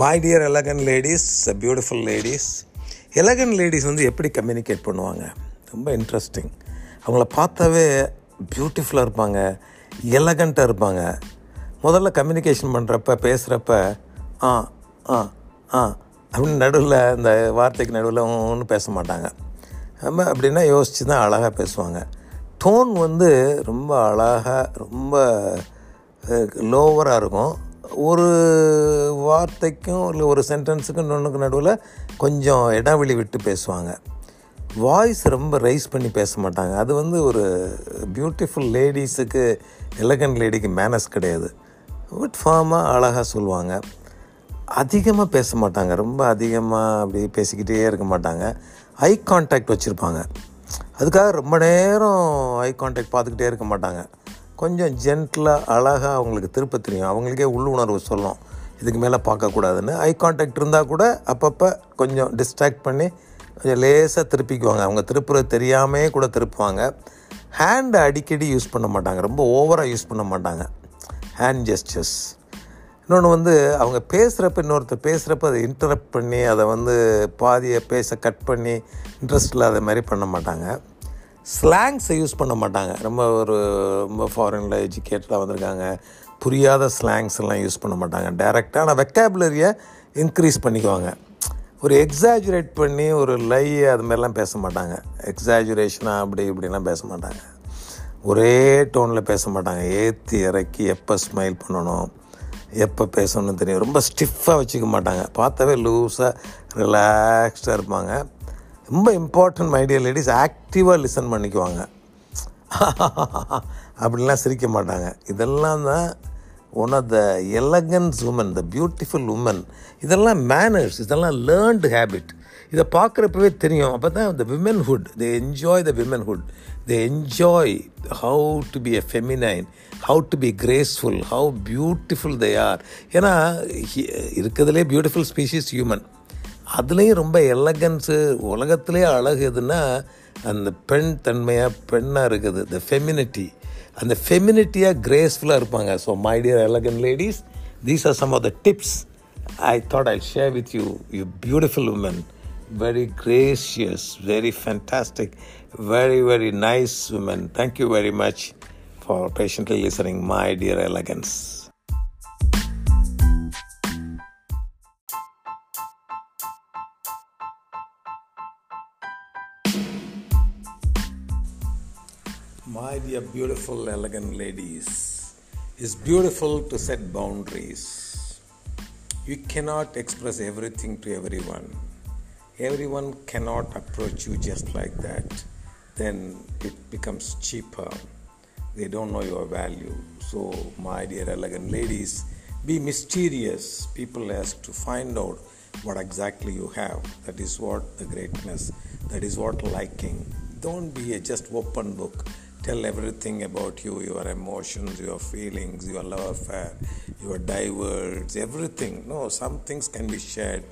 My dear elegant ladies beautiful ladies elegant ladies வந்து எப்படி communicate பண்ணுவாங்க? ரொம்ப இன்ட்ரெஸ்டிங் அவங்கள பார்த்தாவே பியூட்டிஃபுல்லாக இருப்பாங்க எலகண்ட்டாக இருப்பாங்க. முதல்ல கம்யூனிகேஷன் பண்ணுறப்ப பேசுகிறப்ப ஆ ஆ ஆ அப்படின்னு நடுவில் இந்த வார்த்தைக்கு நடுவில் ஒன்றும் பேச மாட்டாங்க. நம்ம அப்படின்னா யோசித்து தான் அழகாக பேசுவாங்க. டோன் வந்து ரொம்ப அழகாக ரொம்ப லோவராக இருக்கும். ஒரு வார்த்தைக்கும் இல்லை ஒரு சென்டென்ஸுக்கும் இன்னொன்றுக்கு நடுவில் கொஞ்சம் இடைவெளி விட்டு பேசுவாங்க. வாய்ஸ் ரொம்ப ரைஸ் பண்ணி பேச மாட்டாங்க. அது வந்து ஒரு பியூட்டிஃபுல் லேடிஸுக்கு எலகன் லேடிக்கு மேனஸ் கிடையாது. பட் ஃபார்மாக அழகாக சொல்லுவாங்க. அதிகமாக பேச மாட்டாங்க. ரொம்ப அதிகமாக அப்படி பேசிக்கிட்டே இருக்க மாட்டாங்க. ஐ கான்டாக்ட் வச்சுருப்பாங்க. அதுக்காக ரொம்ப நேரம் ஐ கான்டாக்ட் பார்த்துக்கிட்டே இருக்க மாட்டாங்க. கொஞ்சம் ஜென்டிலாக அழகாக அவங்களுக்கு திருப்ப தெரியும். அவங்களுக்கே உள்ளுணர்வு சொல்லும். இதுக்கு மேலே பார்க்கக்கூடாதுன்னு. ஐ கான்டாக்ட் இருந்தால் கூட அப்பப்போ கொஞ்சம் டிஸ்ட்ராக்ட் பண்ணி கொஞ்சம் லேசாக திருப்பிக்குவாங்க. அவங்க திருப்புறது தெரியாமே கூட திருப்புவாங்க. ஹேண்டை அடிக்கடி யூஸ் பண்ண மாட்டாங்க. ரொம்ப ஓவராக யூஸ் பண்ண மாட்டாங்க. ஹேண்ட் ஜெஸ்டர்ஸ் இன்னொன்று வந்து அவங்க பேசுகிறப்ப இன்னொருத்தர் பேசுகிறப்ப அதை இன்டரப்ட் பண்ணி அதை வந்து பாதியை பேச கட் பண்ணி இன்ட்ரெஸ்ட் இல்லாத மாதிரி பண்ண மாட்டாங்க. ஸ்லாங்ஸை யூஸ் பண்ண மாட்டாங்க. ரொம்ப ஒரு ரொம்ப ஃபாரினில் எஜுகேட்டடாக வந்திருக்காங்க. புரியாத ஸ்லாங்ஸ் எல்லாம் யூஸ் பண்ண மாட்டாங்க. டைரெக்டாக ஆனால் வெக்காபுலரியை இன்க்ரீஸ் பண்ணிக்குவாங்க. ஒரு எக்ஸாஜுரேட் பண்ணி ஒரு லை அதுமாரிலாம் பேச மாட்டாங்க. எக்ஸாஜுரேஷனாக அப்படி இப்படிலாம் பேச மாட்டாங்க. ஒரே டோனில் பேச மாட்டாங்க. ஏற்றி இறக்கி எப்போ ஸ்மைல் பண்ணணும் எப்போ பேசணும்னு தெரியும். ரொம்ப ஸ்டிஃபாக வச்சுக்க மாட்டாங்க. பார்த்தாவே லூஸாக ரிலாக்ஸ்டாக இருப்பாங்க. ரொம்ப இம்பார்ட்டன்ட் மைடியர் லேடிஸ் ஆக்டிவாக லிசன் பண்ணிக்குவாங்க. அப்படிலாம் சிரிக்க மாட்டாங்க. இதெல்லாம் தான் one of the elegance woman the beautiful woman இதெல்லாம் மேனர்ஸ் இதெல்லாம் லேர்ன்டு ஹேபிட் இதை பார்க்குறப்பவே தெரியும். அப்போ தான் இந்த womanhood they enjoy the womanhood they enjoy how to be a feminine how to be graceful how beautiful they are ஏன்னா இருக்கிறதுலே பியூட்டிஃபுல் ஸ்பீஷிஸ் ஹியூமன் அதுலேயும் ரொம்ப எலகன்ஸு உலகத்திலே அழகு எதுன்னா அந்த பெண் தன்மையாக பெண்ணாக இருக்குது. த ஃபெமினிட்டி அந்த ஃபெமினிட்டியாக கிரேஸ்ஃபுல்லாக இருப்பாங்க. So my dear elegant ladies these are some of the tips I thought I share with you you beautiful woman very gracious, very fantastic, very, very nice woman Thank you very much for patiently listening, my dear elegance. Dear beautiful, elegant ladies, it's beautiful to set boundaries. You cannot express everything to everyone everyone cannot approach you just like that, then it becomes cheaper. They don't know your value. So, my dear elegant ladies, be mysterious. People has to find out what exactly you have. That is what the greatness, that is what liking. Don't be a just open book. Tell everything about you, your emotions, your feelings, your love affair, your diverts, everything. No, some things can be shared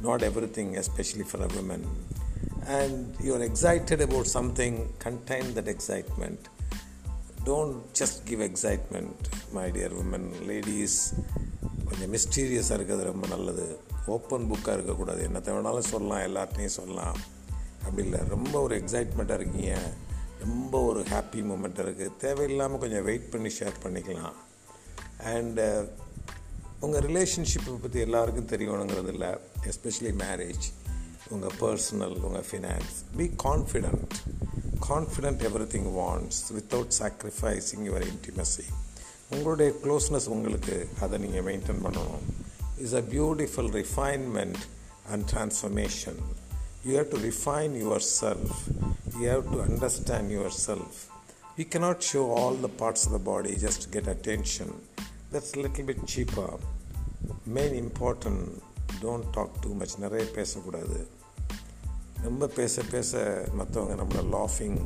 not everything, especially for a woman. And you're excited about something, contain that excitement. Don't just give excitement, my dear women. Ladies, கொஞ்சம் மிஸ்டீரியஸாக இருக்கிறது ரொம்ப நல்லது open புக்காக இருக்கக்கூடாது என்னத்தை வேணாலும் சொல்லலாம் எல்லாத்தையும் சொல்லலாம் அப்படி இல்லை ரொம்ப ஒரு எக்ஸைட்மெண்ட்டாக இருக்கீங்க ரொம்ப ஒரு ஹாப்பி மூமெண்ட் இருக்குது தேவையில்லாமல் கொஞ்சம் வெயிட் பண்ணி ஷேர் பண்ணிக்கலாம். அண்டு உங்கள் ரிலேஷன்ஷிப்பை பற்றி எல்லாருக்கும் தெரியணுங்கிறது இல்லை. எஸ்பெஷலி மேரேஜ் உங்கள் பர்சனல் உங்கள் finance be confident confident everything wants without sacrificing your intimacy உங்களுடைய க்ளோஸ்னஸ் உங்களுக்கு அதை நீங்கள் மெயின்டைன் பண்ணணும். Is a beautiful refinement and transformation you have to refine yourself you have to understand yourself you cannot show all the parts of the body just get attention that's a little bit cheaper. Main important don't talk too much. நிறைய பேசக்கூடாது. ரொம்ப பேச பேச மற்றவங்க நம்மளை லாஃபிங்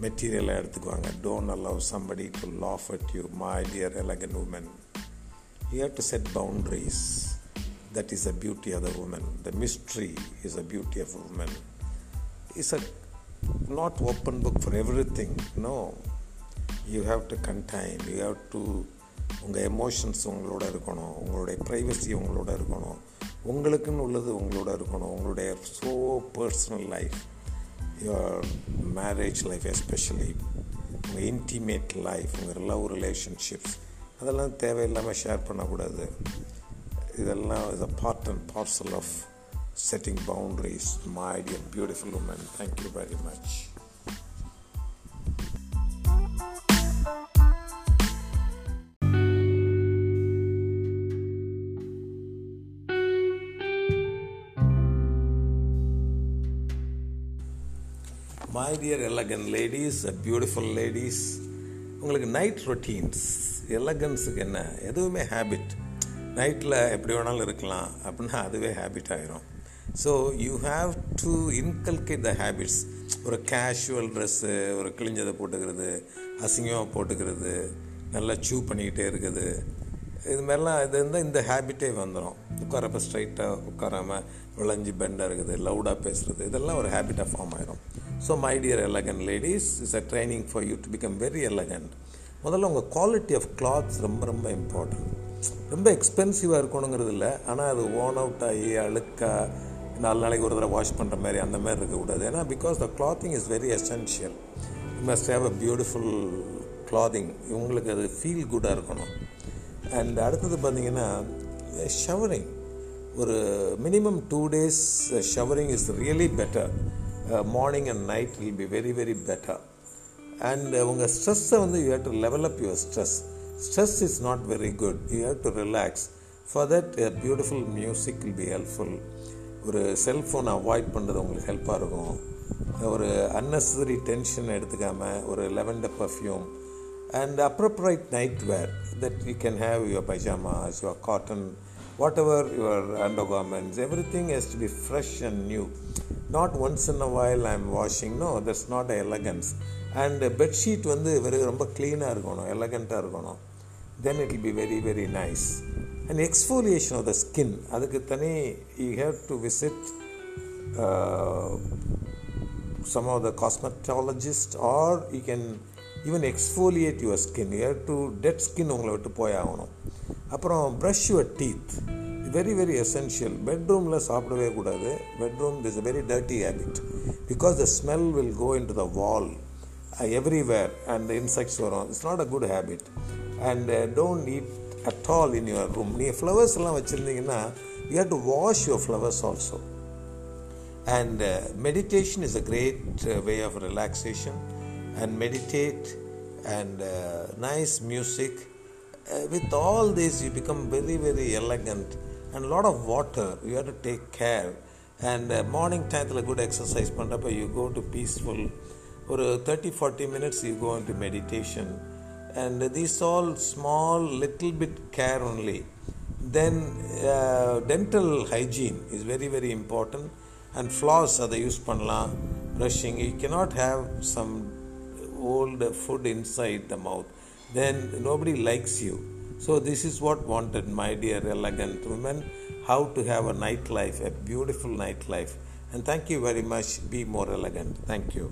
மெட்டீரியலாக எடுத்துக்குவாங்க. Don't allow somebody to laugh at you my dear elegant woman you have to set boundaries that is a beauty of the woman the mystery is a beauty of woman is a not open book for everything thing no you have to contain, you have to உங்கள் emotions உங்களோட இருக்கணும் உங்களுடைய privacy உங்களோட இருக்கணும் உங்களுக்குன்னு உள்ளது உங்களோட இருக்கணும் உங்களுடைய so personal life your marriage life especially உங்கள் இன்டிமேட் லைஃப் உங்கள் லவ் ரிலேஷன்ஷிப்ஸ் அதெல்லாம் தேவையில்லாமல் ஷேர் பண்ணக்கூடாது. இதெல்லாம் is a part and parcel of setting my dear beautiful beautiful woman you very much my dear elegant ladies beautiful ladies உங்களுக்கு night routines எலகன்ஸுக்கு என்ன? எதுவுமே ஹேபிட் நைட்டில் எப்படி வேணாலும் இருக்கலாம். அப்படின்னா அதுவே ஹேபிட் ஆகிரும் so you have to inculcate the habits ஒரு கேஷுவல் ட்ரெஸ்ஸு ஒரு கிழிஞ்சதை போட்டுக்கிறது அசிங்கமாக போட்டுக்கிறது நல்லா சூ பண்ணிக்கிட்டே இருக்குது. இது மாதிரிலாம் இது இருந்தால் இந்த ஹேபிட்டே வந்துடும் உட்காரப்ப ஸ்ட்ரைட்டாக உட்காராமல் விளைஞ்சி பெண்டாக இருக்குது லவுடாக பேசுகிறது இதெல்லாம் ஒரு ஹேபிட்டாக ஃபார்ம் ஆகிடும் so my dear elegant ladies is a training for you to become very elegant முதல்ல உங்கள் குவாலிட்டி ஆஃப் கிளாத்ஸ் ரொம்ப ரொம்ப இம்பார்ட்டன்ட் ரொம்ப எக்ஸ்பென்சிவாக இருக்கணுங்கிறது இல்லை ஆனால் அது ஓன் அவுட் ஆகி அழுக்காக நாலு நாளைக்கு ஒரு தடவை வாஷ் பண்ணுற மாதிரி அந்த மாதிரி இருக்கக்கூடாது ஏன்னா because the clothing is very essential you must have a beautiful clothing இவங்களுக்கு அது ஃபீல் குட்டாக இருக்கணும். அண்ட் அடுத்தது பார்த்தீங்கன்னா ஷவரிங் ஒரு minimum two days showering is really better morning and night will be very very better and உங்கள் ஸ்ட்ரெஸ்ஸை வந்து you have to level up your stress stress is not very good you have to relax for that beautiful music will be helpful ஒரு செல்ஃபோனை avoid பண்ணுறது உங்களுக்கு ஹெல்ப்பாக இருக்கும். ஒரு அன்னெசரி டென்ஷன் எடுத்துக்காமல் ஒரு lavender perfume and appropriate night wear that you can have your pyjamas your cotton whatever your undergarments everything has to be fresh and new not once in a while I am washing no that's not a elegance and bedsheet வந்து வெறும் ரொம்ப க்ளீனாக இருக்கணும் எலகண்ட்டாக இருக்கணும். Then it will be very very nice and exfoliation of the skin அதுக்கு தனி you have to visit some of the cosmetologist are you can even exfoliate your skin you have to dead skin உங்களை விட்டு போய் ஆகணும். அப்புறம் brush your teeth very very essential பெட்ரூமில் சாப்பிடவே கூடாது. Bedroom is a very dirty habit because the smell will go into the wall everywhere and insects வரும். It's not a good habit and don't eat at all in your room நீங்கள் flowers எல்லாம் வச்சுருந்தீங்கன்னா you have to wash your flowers also and meditation is a great way of relaxation and meditate and nice music with all this you become very very elegant and lot of water you have to take care and morning டயத்தில் good exercise பண்ணுறப்ப you go to peaceful ஒரு thirty forty minutes you go in to meditation and these all small little bit care only then uh, dental hygiene is very very important and floss அதை use பண்ணலாம் brushing you cannot have some old food inside the mouth then nobody likes you so this is what wanted my dear elegant women how to have a night life a beautiful night life and thank you very much be more elegant thank you